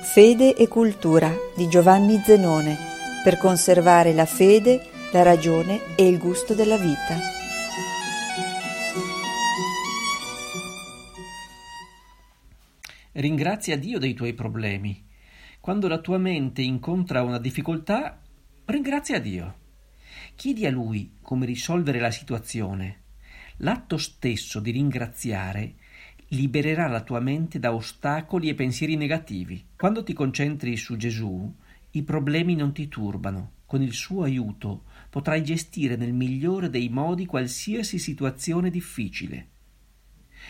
Fede e cultura di Giovanni Zenone per conservare la fede, la ragione e il gusto della vita. Ringrazia Dio dei tuoi problemi. Quando la tua mente incontra una difficoltà, ringrazia Dio. Chiedi a Lui come risolvere la situazione. L'atto stesso di ringraziare libererà la tua mente da ostacoli e pensieri negativi. Quando ti concentri su Gesù, i problemi non ti turbano. Con il suo aiuto potrai gestire nel migliore dei modi qualsiasi situazione difficile.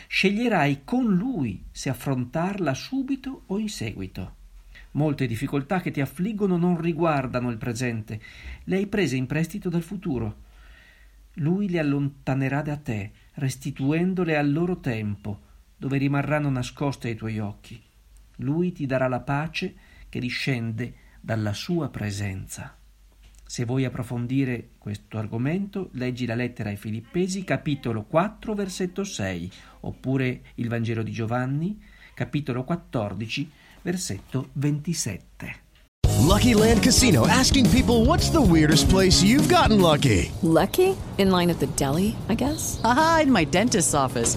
Sceglierai con lui se affrontarla subito o in seguito. Molte difficoltà che ti affliggono non riguardano il presente, le hai prese in prestito dal futuro. Lui le allontanerà da te, restituendole al loro tempo, dove rimarranno nascoste ai tuoi occhi. Lui ti darà la pace che discende dalla sua presenza. Se vuoi approfondire questo argomento, leggi la lettera ai Filippesi, capitolo 4, versetto 6, oppure il Vangelo di Giovanni, capitolo 14, versetto 27. Lucky Land Casino asking people what's the weirdest place you've gotten lucky? Lucky? In line at the deli, I guess? Aha, in my dentist's office.